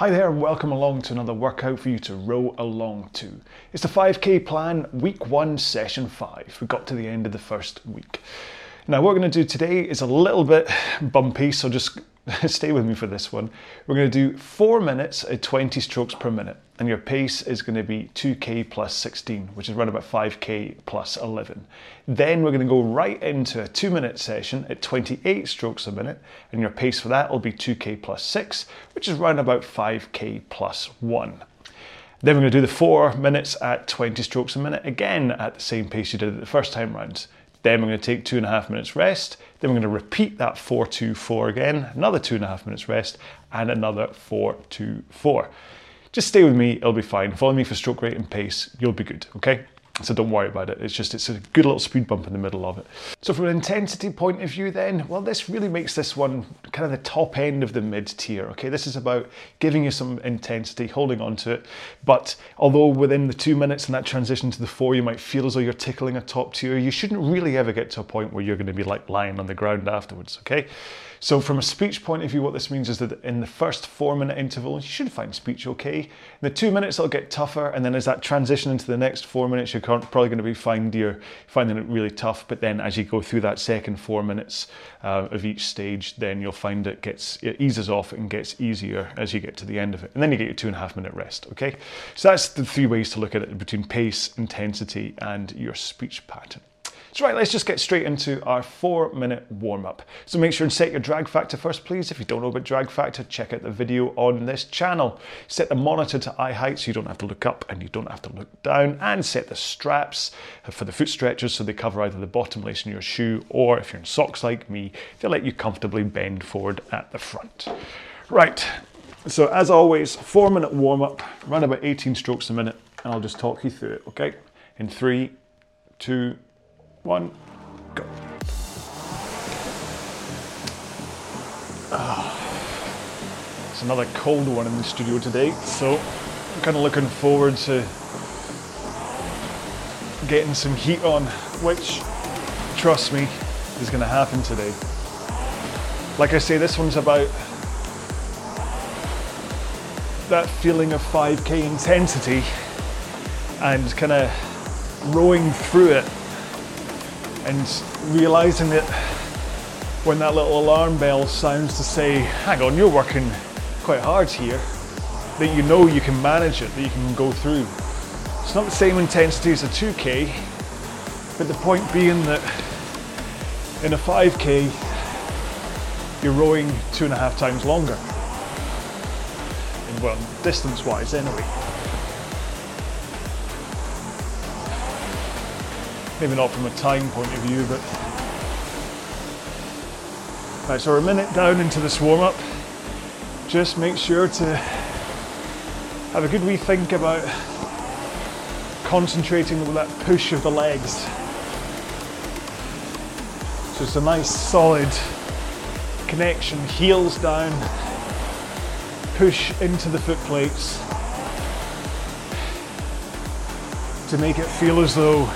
Hi there, and welcome along to another workout for you to row along to. It's the 5k plan, week one, session five. We got to the end of the first week. Now, what we're going to do today is a little bit bumpy, so just stay with me for this one. We're going to do four minutes at 20 strokes per minute, and your pace is going to be 2k plus 16, which is around about 5k plus 11. Then we're going to go right into a two minute session at 28 strokes a minute, and your pace for that will be 2k plus 6, which is around about 5k plus 1. Then we're going to do the four minutes at 20 strokes a minute, again at the same pace you did it the first time round. Then we're going to take two and a half minutes rest. Then we're going to repeat that 4 2 4 again, another two and a half minutes rest, and another 4 2 4. Just stay with me, it'll be fine. Follow me for stroke rate and pace, you'll be good, okay? So don't worry about it. It's just it's a good little speed bump in the middle of it. So from an intensity point of view then, well this really makes this one kind of the top end of the mid tier. Okay, this is about giving you some intensity, holding on to it. But although within the two minutes and that transition to the four, you might feel as though you're tickling a top tier, you shouldn't really ever get to a point where you're going to be like lying on the ground afterwards. Okay. So from a speech point of view, what this means is that in the first four minute interval, you should find speech okay. In the two minutes, it'll get tougher. And then as that transition into the next four minutes, you're probably going to be you're finding it really tough. But then as you go through that second four minutes uh, of each stage, then you'll find it gets, it eases off and gets easier as you get to the end of it. And then you get your two and a half minute rest, okay? So that's the three ways to look at it between pace, intensity, and your speech pattern. So right, let's just get straight into our four minute warm up. So make sure and set your drag factor first, please. If you don't know about drag factor, check out the video on this channel. Set the monitor to eye height so you don't have to look up and you don't have to look down and set the straps for the foot stretchers so they cover either the bottom lace in your shoe or if you're in socks like me, they let you comfortably bend forward at the front. Right, so as always, four minute warm up, run about 18 strokes a minute, and I'll just talk you through it, okay? In three, two, one, go. Oh, it's another cold one in the studio today, so I'm kind of looking forward to getting some heat on, which, trust me, is going to happen today. Like I say, this one's about that feeling of 5k intensity and kind of rowing through it and realizing that when that little alarm bell sounds to say, hang on, you're working quite hard here, that you know you can manage it, that you can go through. It's not the same intensity as a 2K, but the point being that in a 5K, you're rowing two and a half times longer. well, distance wise, anyway. Maybe not from a time point of view, but. Right, so we're a minute down into this warm up. Just make sure to have a good wee think about concentrating with that push of the legs. So it's a nice solid connection, heels down, push into the foot plates to make it feel as though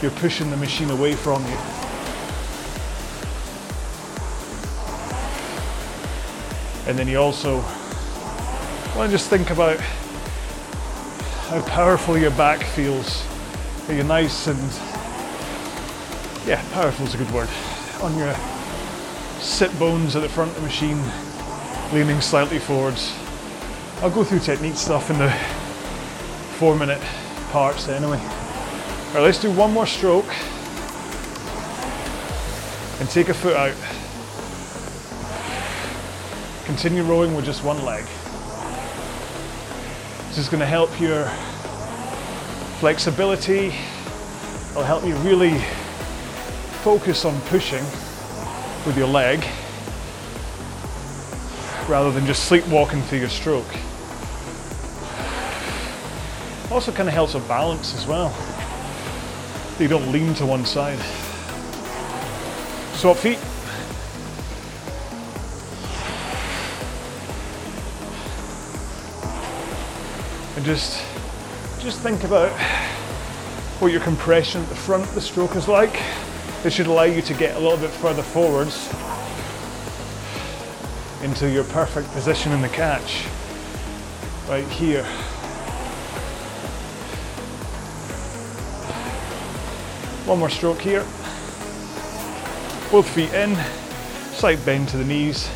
you're pushing the machine away from you. And then you also want to just think about how powerful your back feels. Are you nice and, yeah, powerful is a good word, on your sit bones at the front of the machine, leaning slightly forwards. I'll go through technique stuff in the four minute parts anyway. All right, let's do one more stroke and take a foot out. Continue rowing with just one leg. This is going to help your flexibility. It'll help you really focus on pushing with your leg rather than just sleepwalking through your stroke. Also kind of helps with balance as well. You don't lean to one side. Swap feet. And just, just think about what your compression at the front of the stroke is like. This should allow you to get a little bit further forwards into your perfect position in the catch. Right here. One more stroke here. Both feet in, slight bend to the knees,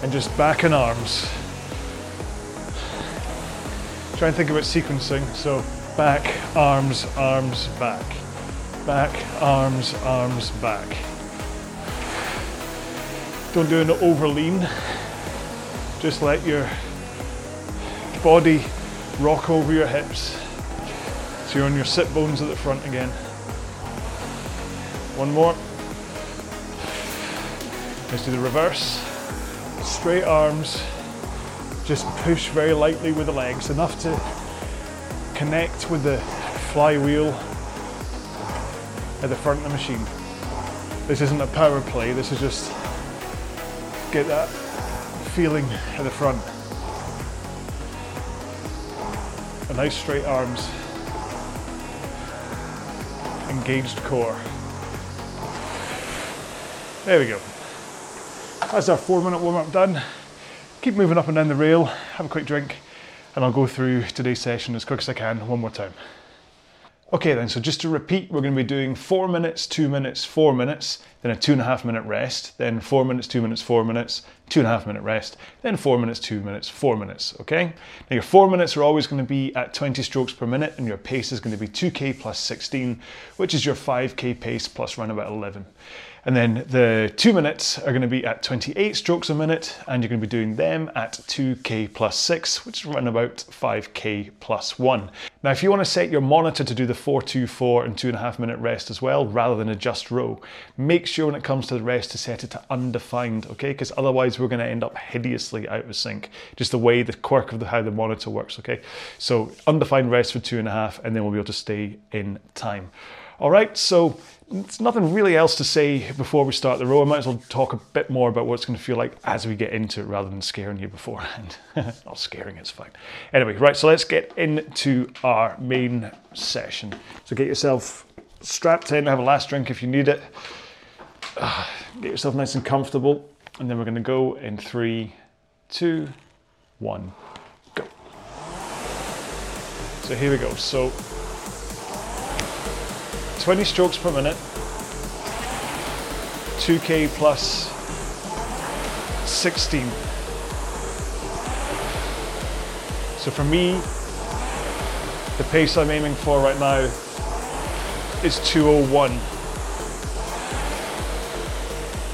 and just back and arms. Try and think about sequencing. So back, arms, arms, back. Back, arms, arms, back. Don't do an over lean. Just let your body rock over your hips. So you're on your sit bones at the front again. One more. Let's do the reverse. Straight arms. Just push very lightly with the legs, enough to connect with the flywheel at the front of the machine. This isn't a power play, this is just get that feeling at the front. A nice straight arms, engaged core. There we go. That's our four minute warm up done. Keep moving up and down the rail, have a quick drink, and I'll go through today's session as quick as I can one more time. Okay then, so just to repeat, we're going to be doing four minutes, two minutes, four minutes, then a two and a half minute rest, then four minutes, two minutes, four minutes, two and a half minute rest, then four minutes, two minutes, four minutes, okay? Now your four minutes are always going to be at 20 strokes per minute and your pace is going to be 2k plus 16, which is your 5k pace plus around about 11. And then the two minutes are going to be at 28 strokes a minute, and you're going to be doing them at 2k plus 6, which is around about 5k plus 1. Now, if you want to set your monitor to do the 4 2 4 and 2.5 minute rest as well, rather than a just row, make sure when it comes to the rest to set it to undefined, okay? Because otherwise, we're going to end up hideously out of sync, just the way the quirk of the, how the monitor works, okay? So, undefined rest for 2.5, and then we'll be able to stay in time. All right, so there's nothing really else to say before we start the row. I might as well talk a bit more about what it's going to feel like as we get into it rather than scaring you beforehand. Not scaring, it's fine. Anyway, right, so let's get into our main session. So get yourself strapped in, have a last drink if you need it. Get yourself nice and comfortable, and then we're going to go in three, two, one, go. So here we go. So 20 strokes per minute, 2k plus 16. So for me, the pace I'm aiming for right now is 201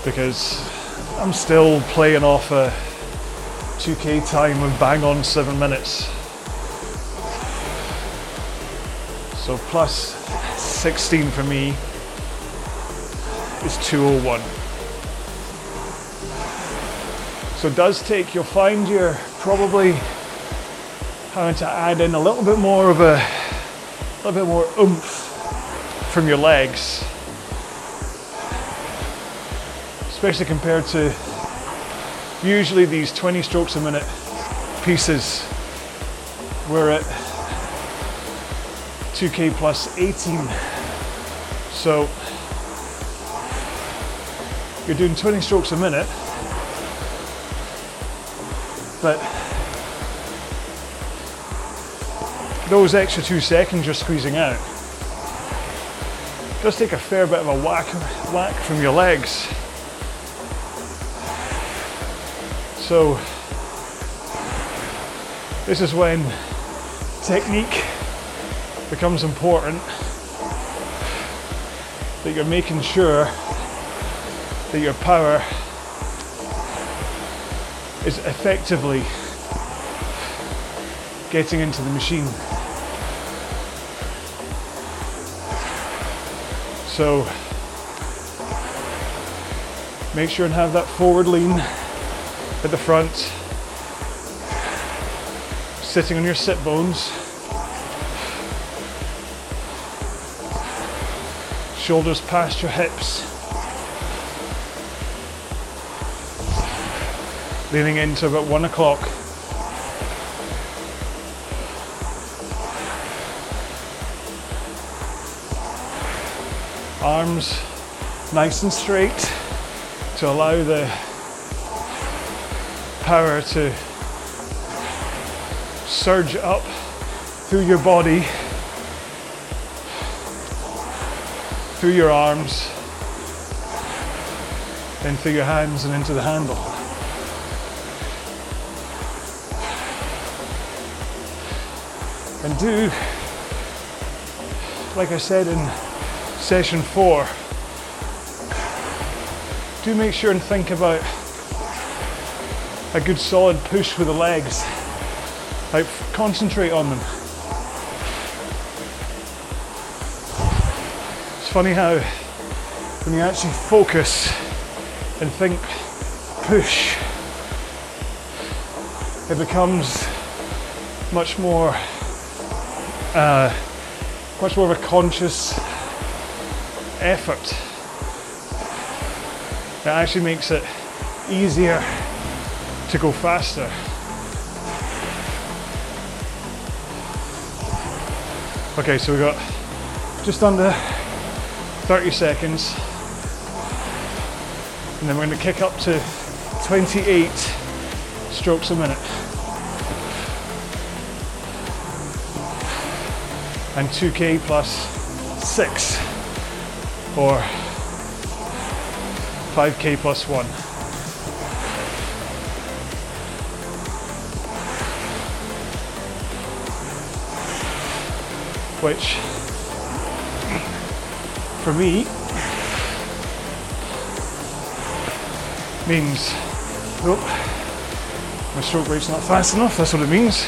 because I'm still playing off a 2k time of bang on seven minutes. So plus 16 for me is 201. So it does take, you'll find you're probably having to add in a little bit more of a, a little bit more oomph from your legs. Especially compared to usually these 20 strokes a minute pieces. We're at 2k plus 18. So you're doing 20 strokes a minute, but those extra two seconds you're squeezing out does take a fair bit of a whack, whack from your legs. So this is when technique becomes important that you're making sure that your power is effectively getting into the machine. So make sure and have that forward lean at the front, sitting on your sit bones. Shoulders past your hips. Leaning into about one o'clock. Arms nice and straight to allow the power to surge up through your body, through your arms, then through your hands and into the handle. And do, like I said in session four, do make sure and think about a good solid push with the legs. Like concentrate on them. It's funny how when you actually focus and think push, it becomes much more uh, much more of a conscious effort. It actually makes it easier to go faster. Okay, so we've got just under 30 seconds. And then we're going to kick up to 28 strokes a minute. And 2k plus 6 or 5k plus 1. Which, for me, means, oh, my stroke rate's not fast enough, that's what it means.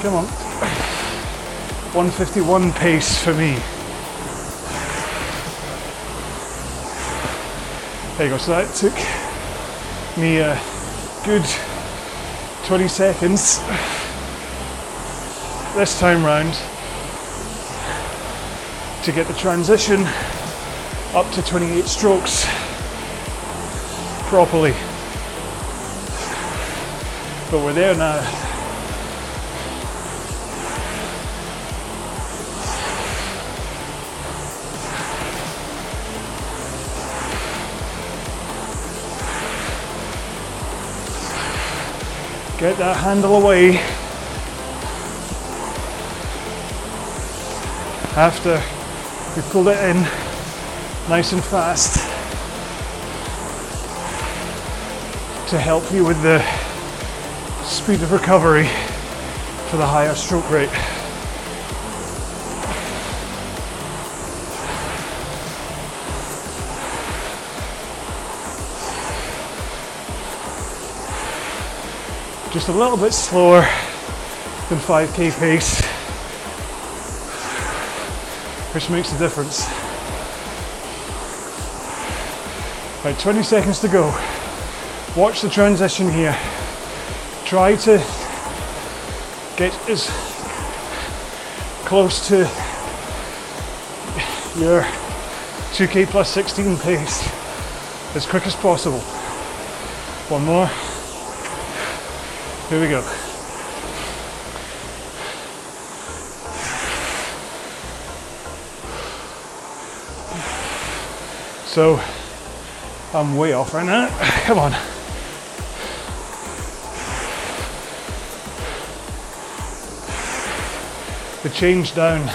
Come on. 151 pace for me. There you go. So that took me a good 20 seconds this time round to get the transition up to 28 strokes properly. But we're there now. Get that handle away. After we pull it in nice and fast to help you with the speed of recovery for the higher stroke rate. just a little bit slower than 5k pace, which makes a difference. Right, 20 seconds to go. Watch the transition here. Try to get as close to your 2k plus 16 pace as quick as possible. One more. Here we go. So I'm way off right now. Come on. The change down.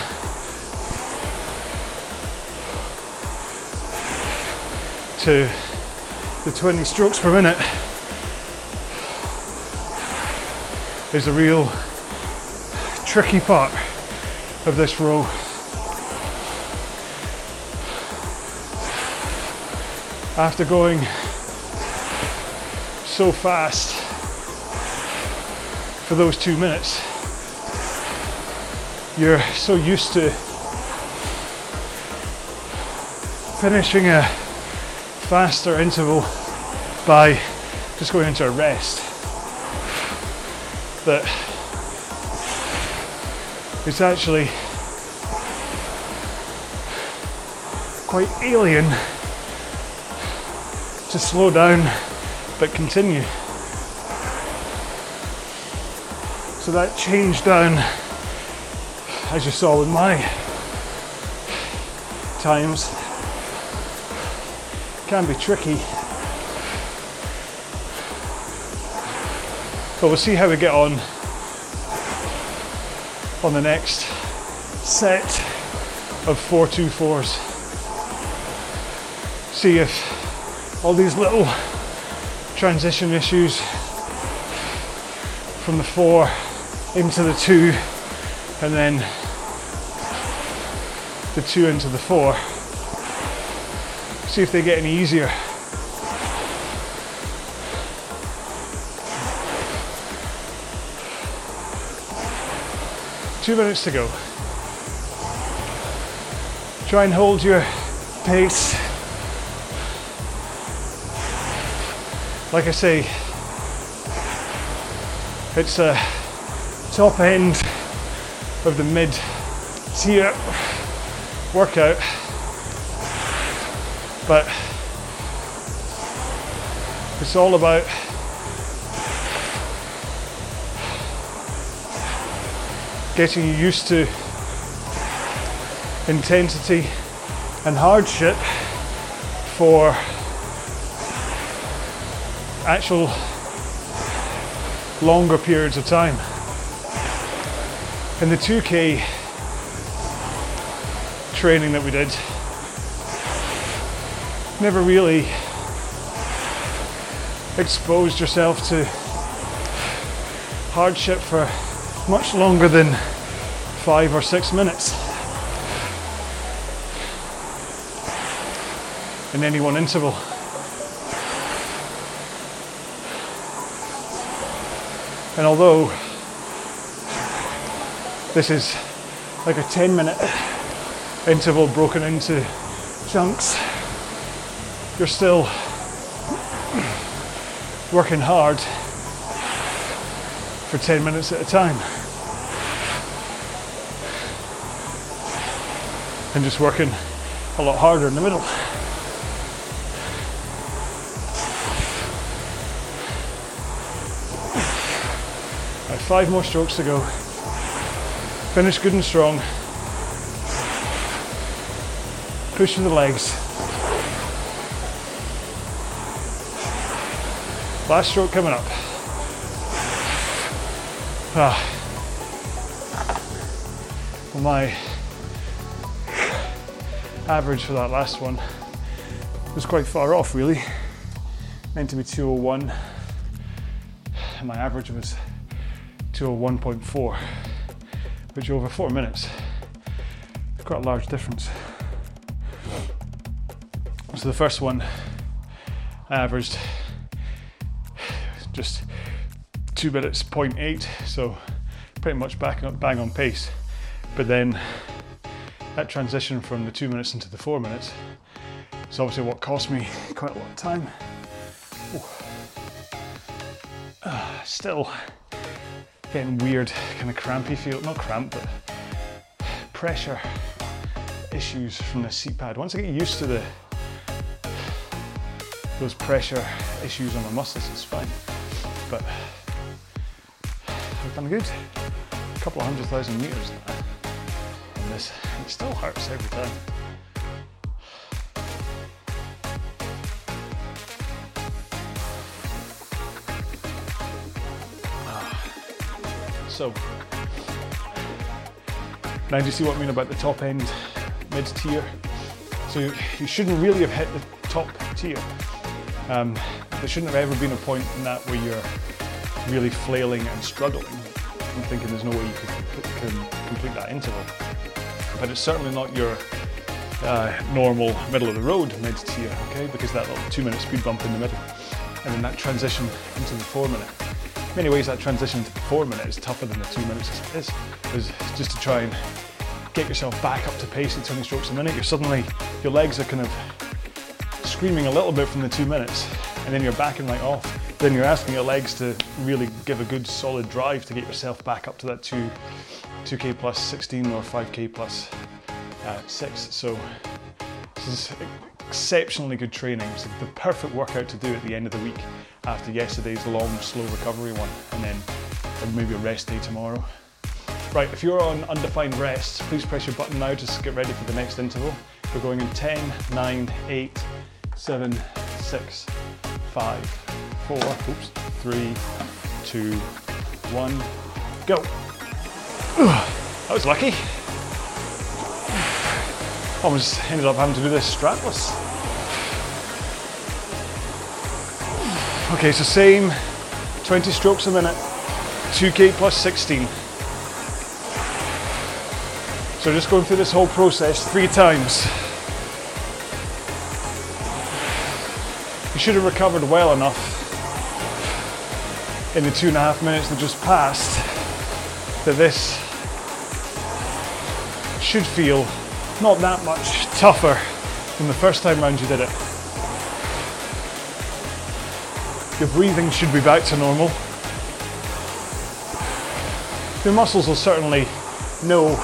To the 20 strokes per minute is the real tricky part of this row. After going so fast for those two minutes, you're so used to finishing a faster interval by just going into a rest that it's actually quite alien to slow down but continue. So that change down, as you saw with my times, can be tricky. But we'll see how we get on on the next set of 424s. See if all these little transition issues from the four into the two and then the two into the four. See if they get any easier. Two minutes to go. Try and hold your pace. Like I say, it's a top end of the mid tier workout, but it's all about getting you used to intensity and hardship for actual longer periods of time. In the 2K training that we did, never really exposed yourself to hardship for much longer than five or six minutes in any one interval. And although this is like a 10 minute interval broken into chunks, you're still working hard for 10 minutes at a time. And just working a lot harder in the middle. Right, five more strokes to go. Finish good and strong. Push with the legs. Last stroke coming up. Ah. Well, my average for that last one was quite far off, really. Meant to be 201, and my average was 201.4, which over four minutes quite a large difference. So the first one I averaged just two minutes 0.8, so pretty much back bang on pace. But then that transition from the two minutes into the four minutes is obviously what cost me quite a lot of time. Uh, still getting weird, kind of crampy feel, not cramp, but pressure issues from the seat pad. Once I get used to the those pressure issues on my muscles, it's fine. But I've done good. A couple of hundred thousand meters on this. It still hurts every time. So, now do you see what I mean about the top end mid tier? So you shouldn't really have hit the top tier. Um, there shouldn't have ever been a point in that where you're really flailing and struggling and thinking there's no way you can, can complete that interval. But it's certainly not your uh, normal middle of the road mid tier, okay? Because that little two minute speed bump in the middle and then that transition into the four minute many ways that transition to the four minute is tougher than the two minutes is, is just to try and get yourself back up to pace at 20 strokes a minute. You're suddenly, your legs are kind of screaming a little bit from the two minutes and then you're backing right off. then you're asking your legs to really give a good solid drive to get yourself back up to that 2, 2k plus 16 or 5k plus uh, 6. So this is exceptionally good training. It's the perfect workout to do at the end of the week after yesterday's long, slow recovery one, and then maybe a rest day tomorrow. Right, if you're on undefined rest, please press your button now to get ready for the next interval. We're going in 10, 9, 8, 7, 6, 5, 4, oops, 3, 2, 1, go. That was lucky. Almost ended up having to do this strapless. Okay, so same 20 strokes a minute, 2k plus 16. So just going through this whole process three times. You should have recovered well enough in the two and a half minutes that just passed that this should feel not that much tougher than the first time round you did it. Your breathing should be back to normal. Your muscles will certainly know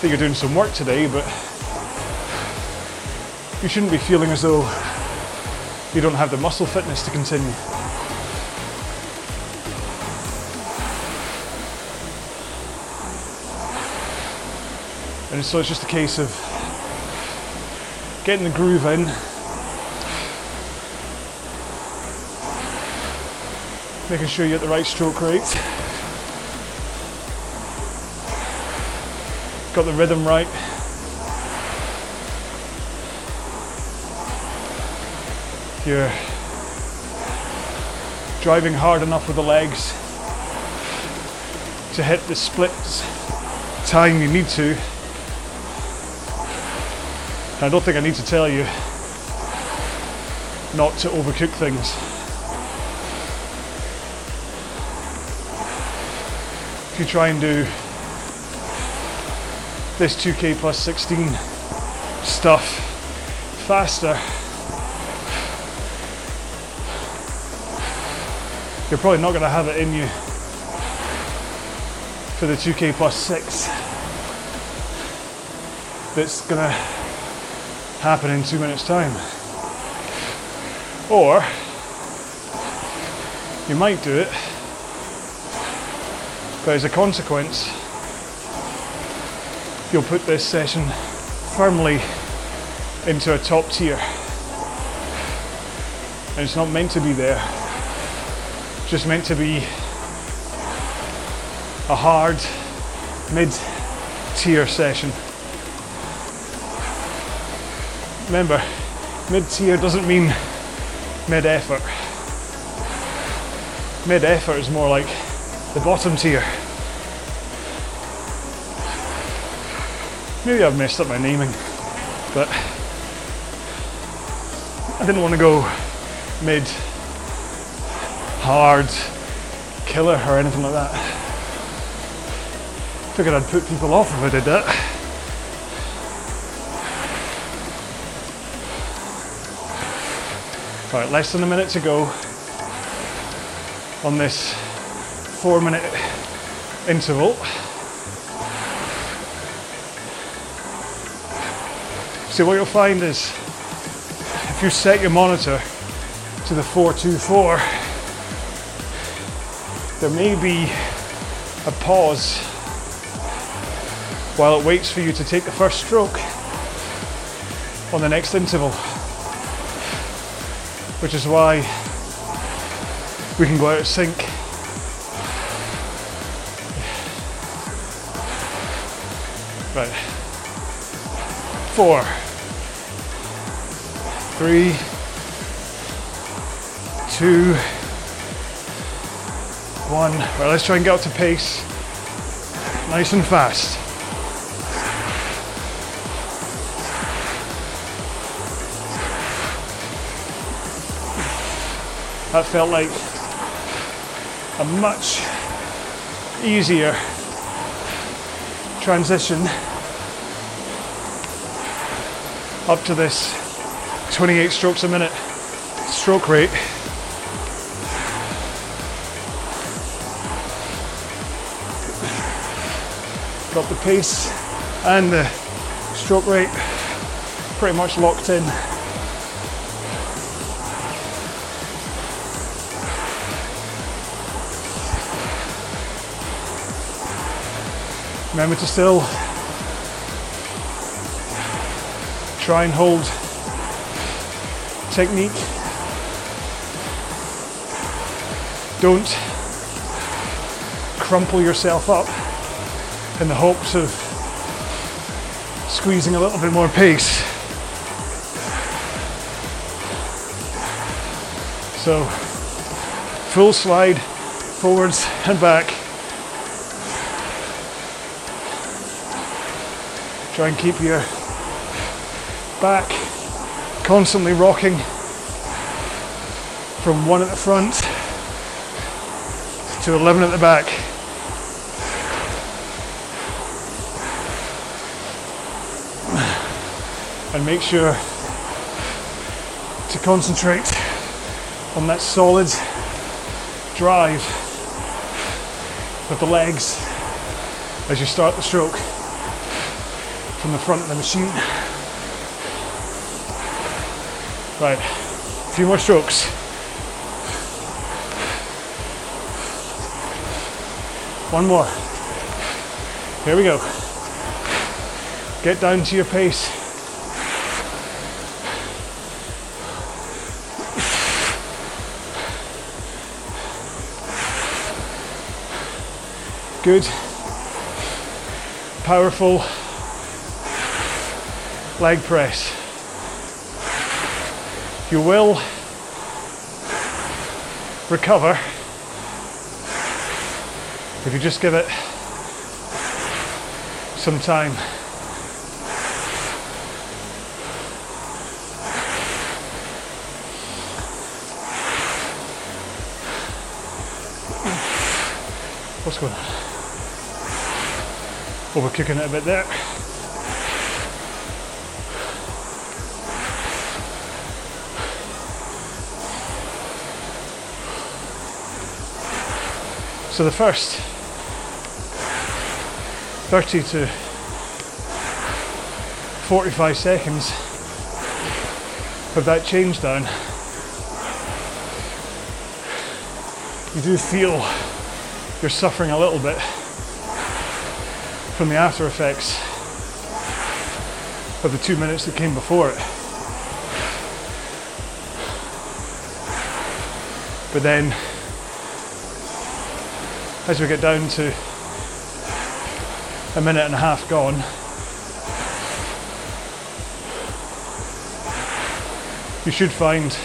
that you're doing some work today, but you shouldn't be feeling as though you don't have the muscle fitness to continue. And so it's just a case of getting the groove in. Making sure you get the right stroke rate. Got the rhythm right. You're driving hard enough with the legs to hit the splits time you need to. I don't think I need to tell you not to overcook things. If you try and do this 2k plus 16 stuff faster, you're probably not going to have it in you for the 2k plus 6 that's going to happen in two minutes' time. Or you might do it, but as a consequence, you'll put this session firmly into a top tier. And it's not meant to be there, just meant to be a hard mid tier session. Remember, mid tier doesn't mean mid effort. Mid effort is more like the bottom tier. Maybe I've messed up my naming, but I didn't want to go mid, hard, killer, or anything like that. Figured I'd put people off if I did that. Right, less than a minute to go on this four minute interval. So what you'll find is if you set your monitor to the 424, there may be a pause while it waits for you to take the first stroke on the next interval which is why we can go out of sync. Right. Four, three, two, one. Right, let's try and get up to pace. Nice and fast. that felt like a much easier transition up to this 28 strokes a minute stroke rate. Got the pace and the stroke rate pretty much locked in. Remember to still try and hold technique. Don't crumple yourself up in the hopes of squeezing a little bit more pace. So, full slide forwards and back. Try and keep your back constantly rocking from one at the front to 11 at the back. And make sure to concentrate on that solid drive with the legs as you start the stroke from the front of the machine. Right, a few more strokes. One more. Here we go. Get down to your pace. Good. Powerful leg press. You will recover if you just give it some time. What's going on? Overcooking it a bit there. So the first. 30 to 45 seconds. Of that change down, you do feel you're suffering a little bit from the after effects of the two minutes that came before it. But then as we get down to a minute and a half gone, you should find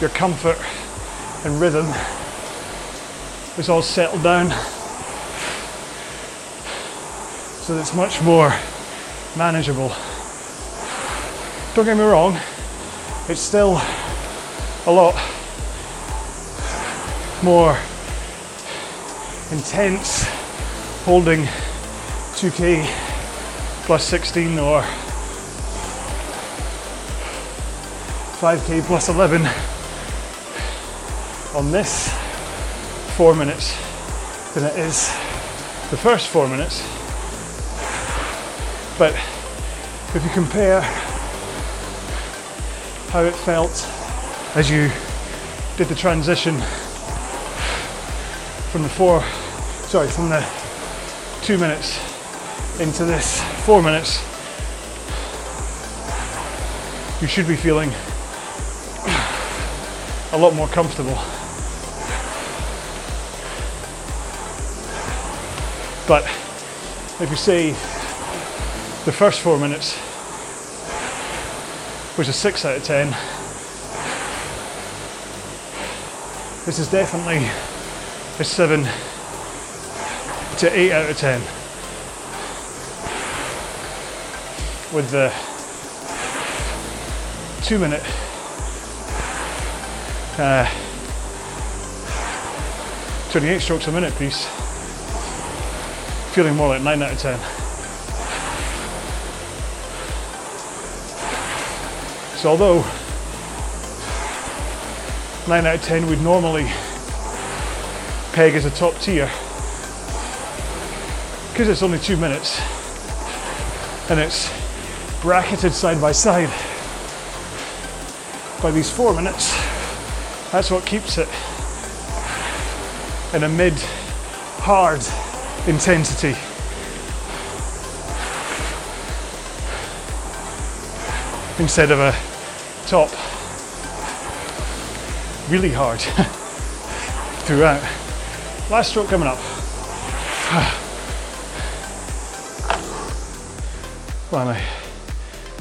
your comfort and rhythm is all settled down so that it's much more manageable. Don't get me wrong, it's still a lot more intense holding 2k plus 16 or 5k plus 11 on this four minutes than it is the first four minutes. But if you compare how it felt as you did the transition from the four, sorry, from the two minutes into this four minutes, you should be feeling a lot more comfortable. But if you say the first four minutes was a six out of ten, this is definitely a 7 to 8 out of 10 with the 2 minute uh, 28 strokes a minute piece feeling more like 9 out of 10 so although 9 out of 10 would normally peg as a top tier. Because it's only two minutes and it's bracketed side by side by these four minutes, that's what keeps it in a mid hard intensity. Instead of a top really hard throughout. Last stroke coming up. Blimey.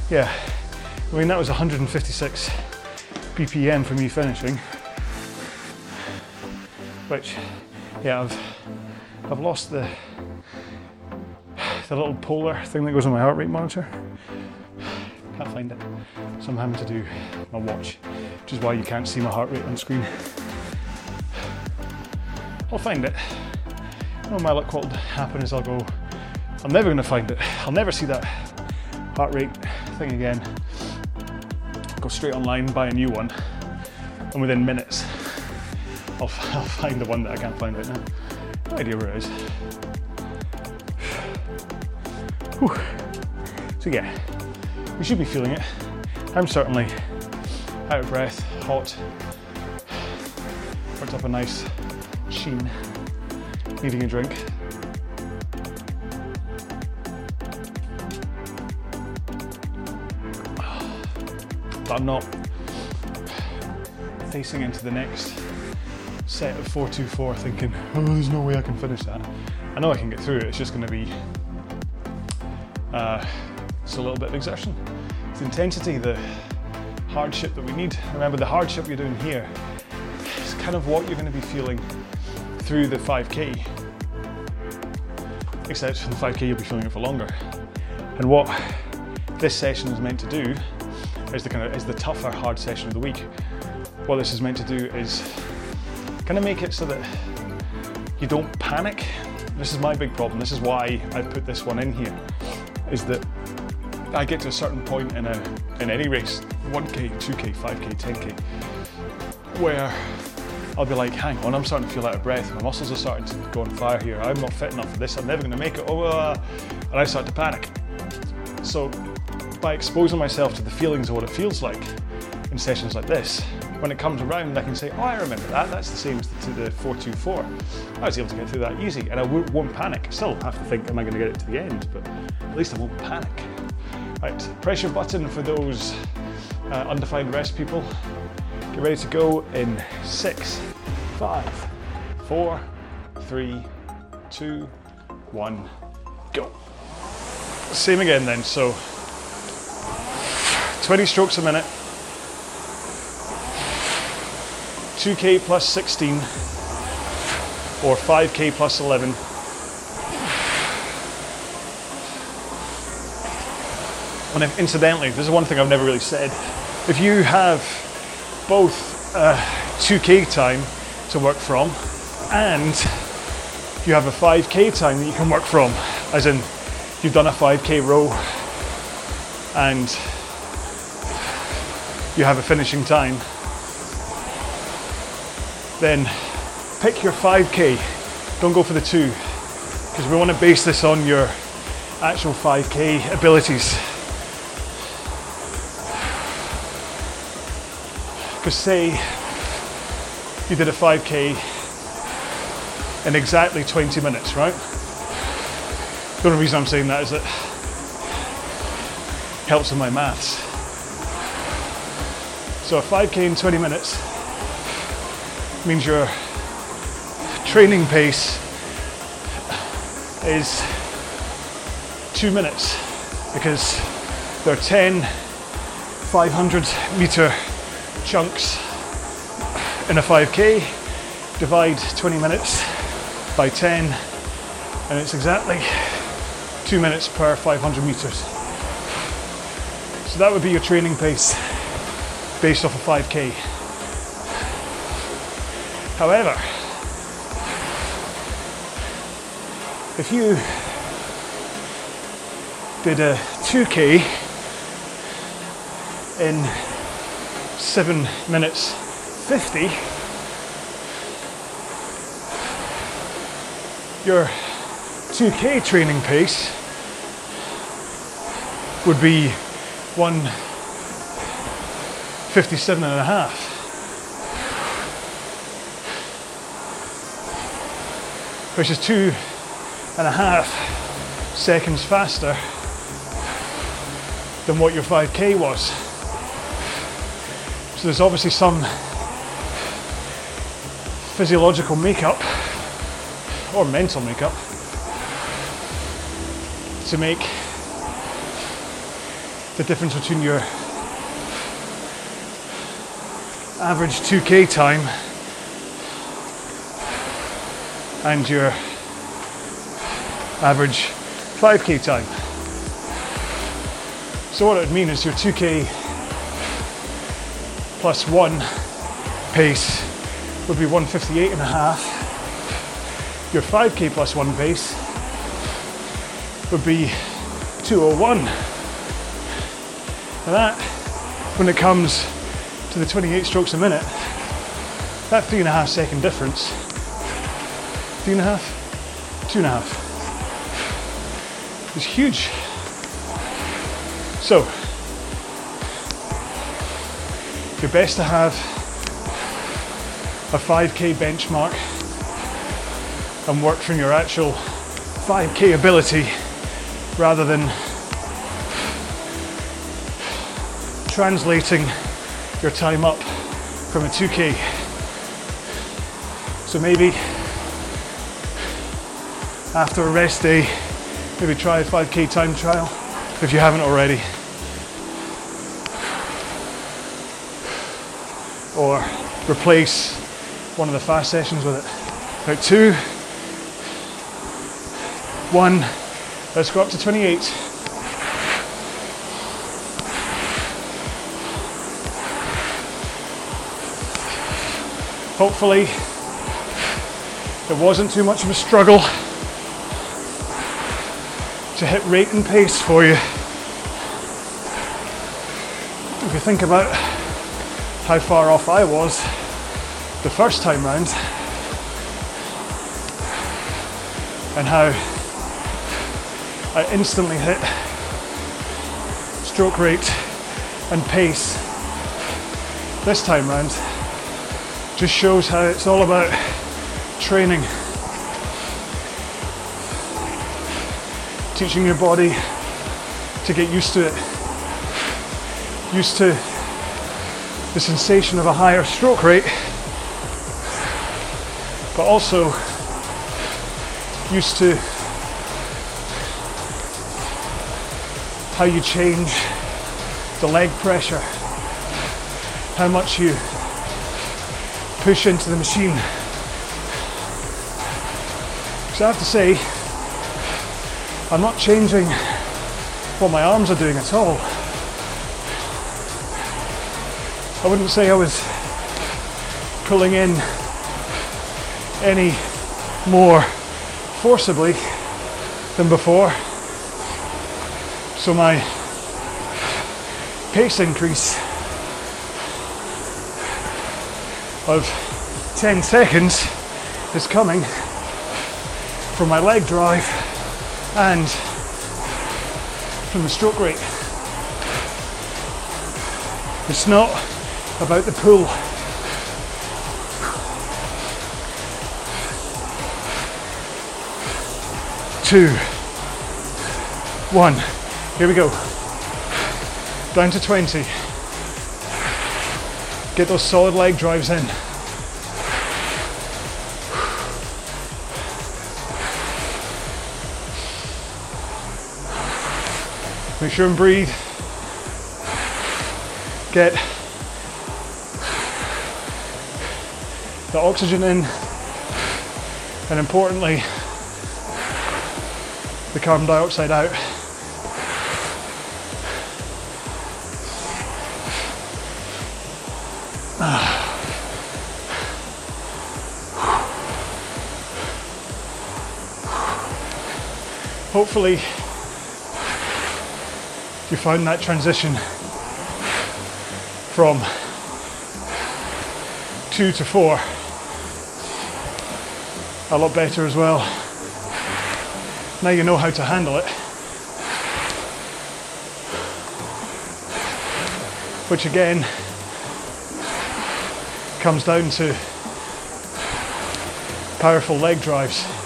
Yeah, I mean, that was 156 BPM for me finishing. Which, yeah, I've, I've lost the, the little polar thing that goes on my heart rate monitor. Can't find it. So I'm having to do my watch, which is why you can't see my heart rate on screen. I'll find it. No, my luck what'll happen is I'll go, I'm never gonna find it. I'll never see that heart rate thing again. Go straight online, buy a new one, and within minutes, I'll, I'll find the one that I can't find right now. No idea where it is. Whew. So yeah, we should be feeling it. I'm certainly out of breath, hot. Worked up a nice sheen. Needing a drink. I'm not facing into the next set of 424 thinking, oh, there's no way I can finish that. I know I can get through it, it's just going to be uh, a little bit of exertion. It's the intensity, the hardship that we need. Remember, the hardship you're doing here is kind of what you're going to be feeling through the 5k. Except for the 5k, you'll be feeling it for longer. And what this session is meant to do is the kind of is the tougher, hard session of the week. What this is meant to do is kind of make it so that you don't panic. This is my big problem. This is why I put this one in here. Is that I get to a certain point in a in any race, 1k, 2k, 5k, 10k, where I'll be like, hang on, I'm starting to feel out of breath. My muscles are starting to go on fire here. I'm not fit enough for this. I'm never going to make it. Oh, uh, and I start to panic. So, by exposing myself to the feelings of what it feels like in sessions like this, when it comes around, I can say, oh, I remember that. That's the same to the 424. I was able to get through that easy, and I won't panic. Still have to think, am I going to get it to the end? But at least I won't panic. Right, pressure button for those uh, undefined rest people. Get ready to go in six, five, four, three, two, one, go. Same again then, so 20 strokes a minute, 2k plus 16, or 5k plus 11. And if, incidentally, this is one thing I've never really said. If you have both uh, 2k time to work from and you have a 5k time that you can work from, as in you've done a 5k row and you have a finishing time, then pick your 5k. Don't go for the two because we want to base this on your actual 5k abilities. Because say you did a 5k in exactly 20 minutes, right? The only reason I'm saying that is it helps with my maths. So a 5k in 20 minutes means your training pace is two minutes because there are 10 500 meter chunks in a 5k. Divide 20 minutes by 10, and it's exactly two minutes per 500 meters. So that would be your training pace based off a 5k. However, if you did a 2k in 7 minutes 50, your 2k training pace would be 157 and a half. Which is two and a half seconds faster than what your 5k was. So there's obviously some physiological makeup or mental makeup to make the difference between your average 2k time and your average 5k time. So what it would mean is your 2k plus one pace would be 158 and a half. Your 5k plus one pace would be 201. Now that, when it comes to the 28 strokes a minute, that three and a half second difference, three and a half, two and a half, is huge. So, you're best to have a 5k benchmark and work from your actual 5k ability rather than translating your time up from a 2k. So maybe after a rest day, maybe try a 5k time trial if you haven't already. Or replace one of the fast sessions with it. About two, one, let's go up to 28. Hopefully, it wasn't too much of a struggle to hit rate and pace for you. If you think about how far off I was the first time round and how I instantly hit stroke rate and pace this time round just shows how it's all about training. Teaching your body to get used to it. Used to the sensation of a higher stroke rate but also used to how you change the leg pressure, how much you push into the machine. So I have to say, I'm not changing what my arms are doing at all. I wouldn't say I was pulling in any more forcibly than before. So my pace increase of 10 seconds is coming from my leg drive and from the stroke rate. It's not about the pull. Two, one, here we go. Down to 20. Get those solid leg drives in. Make sure and breathe. Get the oxygen in, and importantly, the carbon dioxide out. Hopefully, you found that transition from two to four a lot better as well. Now you know how to handle it. Which again comes down to powerful leg drives.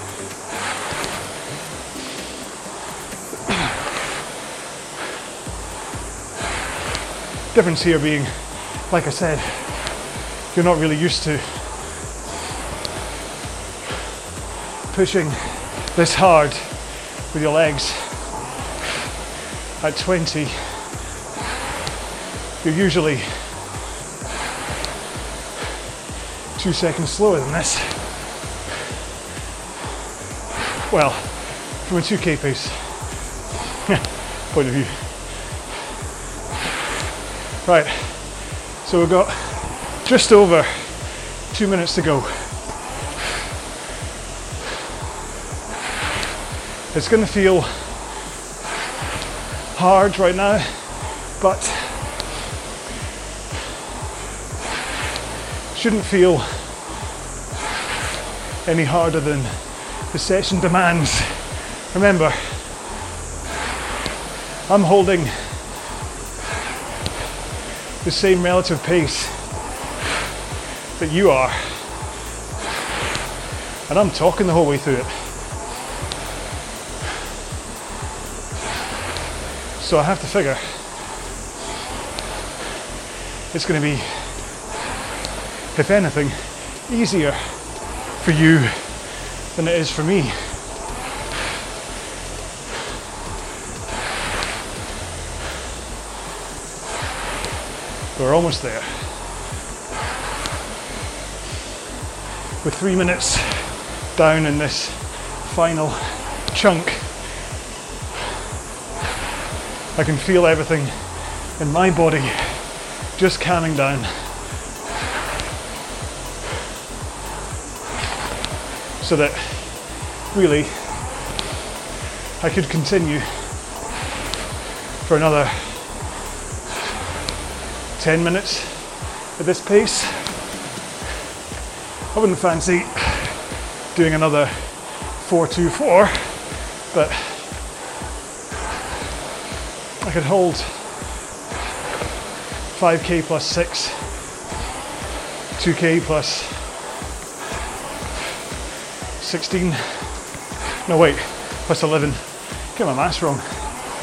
Difference here being, like I said, you're not really used to pushing this hard with your legs at 20 you're usually two seconds slower than this. Well from a 2k pace point of view right so we've got just over two minutes to go It's going to feel hard right now, but shouldn't feel any harder than the session demands. Remember, I'm holding the same relative pace that you are, and I'm talking the whole way through it. So I have to figure it's going to be, if anything, easier for you than it is for me. We're almost there. With three minutes down in this final chunk. I can feel everything in my body just calming down. So that really I could continue for another 10 minutes at this pace. I wouldn't fancy doing another 424, but I could hold 5k plus 6, 2k plus 16, no wait, plus 11. Get my maths wrong.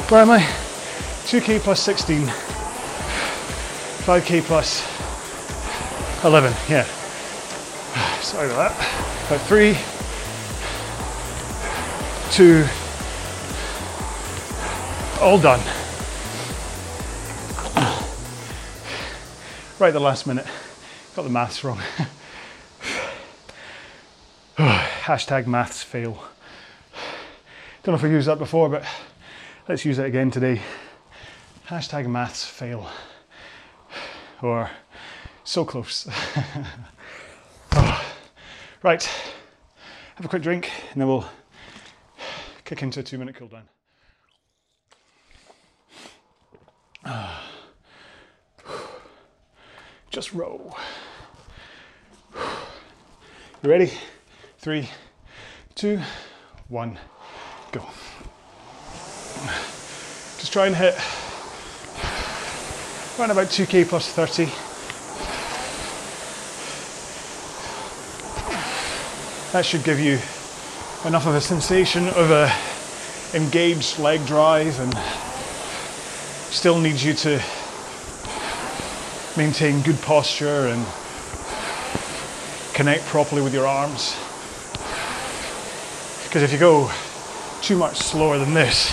Where am I? 2k plus 16, 5k plus 11, yeah. Sorry about that. About three, two, all done. right the last minute. Got the maths wrong. Hashtag maths fail. Don't know if I used that before, but let's use it again today. Hashtag maths fail. Or so close. Oh, right, have a quick drink and then we'll kick into a two minute cool down. Just row. You ready? Three, two, one, go. Just try and hit around about 2k plus 30. That should give you enough of a sensation of a engaged leg drive and still needs you to maintain good posture and connect properly with your arms. Because if you go too much slower than this,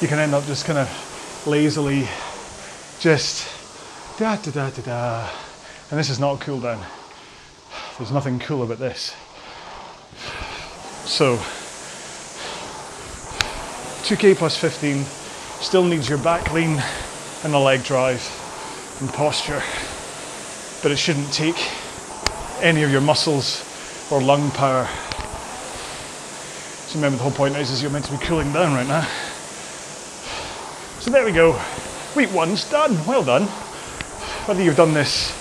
you can end up just kind of lazily just da da da da da. And this is not cool down. There's nothing cool about this. So 2k plus 15 still needs your back lean and the leg drive and posture, but it shouldn't take any of your muscles or lung power. So remember the whole point is, is you're meant to be cooling down right now. So there we go. Week one's done. Well done. Whether you've done this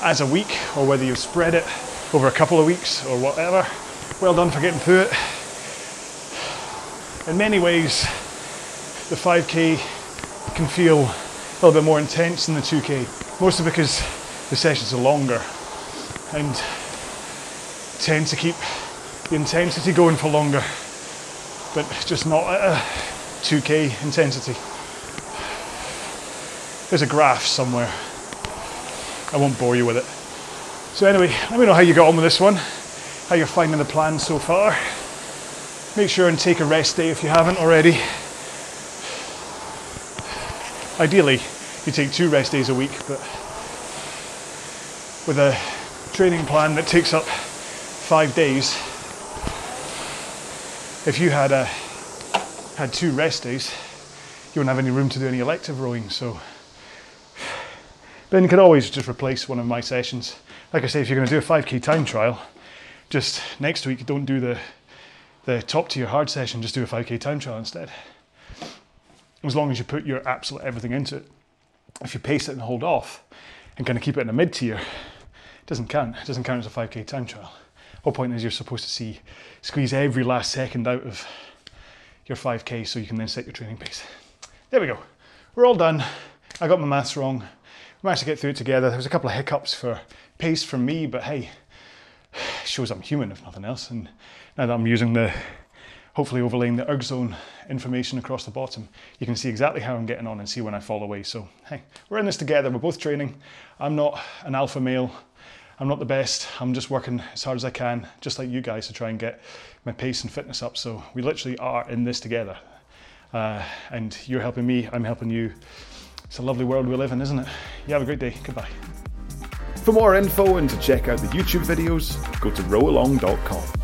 as a week or whether you've spread it over a couple of weeks or whatever, well done for getting through it. in many ways, the 5k can feel a little bit more intense than the 2k, mostly because the sessions are longer and tend to keep the intensity going for longer, but just not at a 2k intensity. There's a graph somewhere. I won't bore you with it. So anyway, let me know how you got on with this one, how you're finding the plan so far. Make sure and take a rest day if you haven't already. Ideally, you take two rest days a week, but with a training plan that takes up five days, if you had a had two rest days, you wouldn't have any room to do any elective rowing. So then you could always just replace one of my sessions. Like I say, if you're going to do a 5k time trial, just next week don't do the the top tier hard session, just do a 5k time trial instead. As long as you put your absolute everything into it. If you pace it and hold off and kind of keep it in a mid tier, it doesn't count. It doesn't count as a 5k time trial. Whole point is you're supposed to see squeeze every last second out of your 5k so you can then set your training pace. There we go. We're all done. I got my maths wrong managed to get through it together. There was a couple of hiccups for pace from me, but hey, shows I'm human if nothing else. And now that I'm using the, hopefully overlaying the ErgZone information across the bottom, you can see exactly how I'm getting on and see when I fall away. So hey, we're in this together. We're both training. I'm not an alpha male. I'm not the best. I'm just working as hard as I can, just like you guys, to try and get my pace and fitness up. So we literally are in this together. Uh, and you're helping me, I'm helping you. It's a lovely world we live in, isn't it? You have a great day. Goodbye. For more info and to check out the YouTube videos, go to rowalong.com.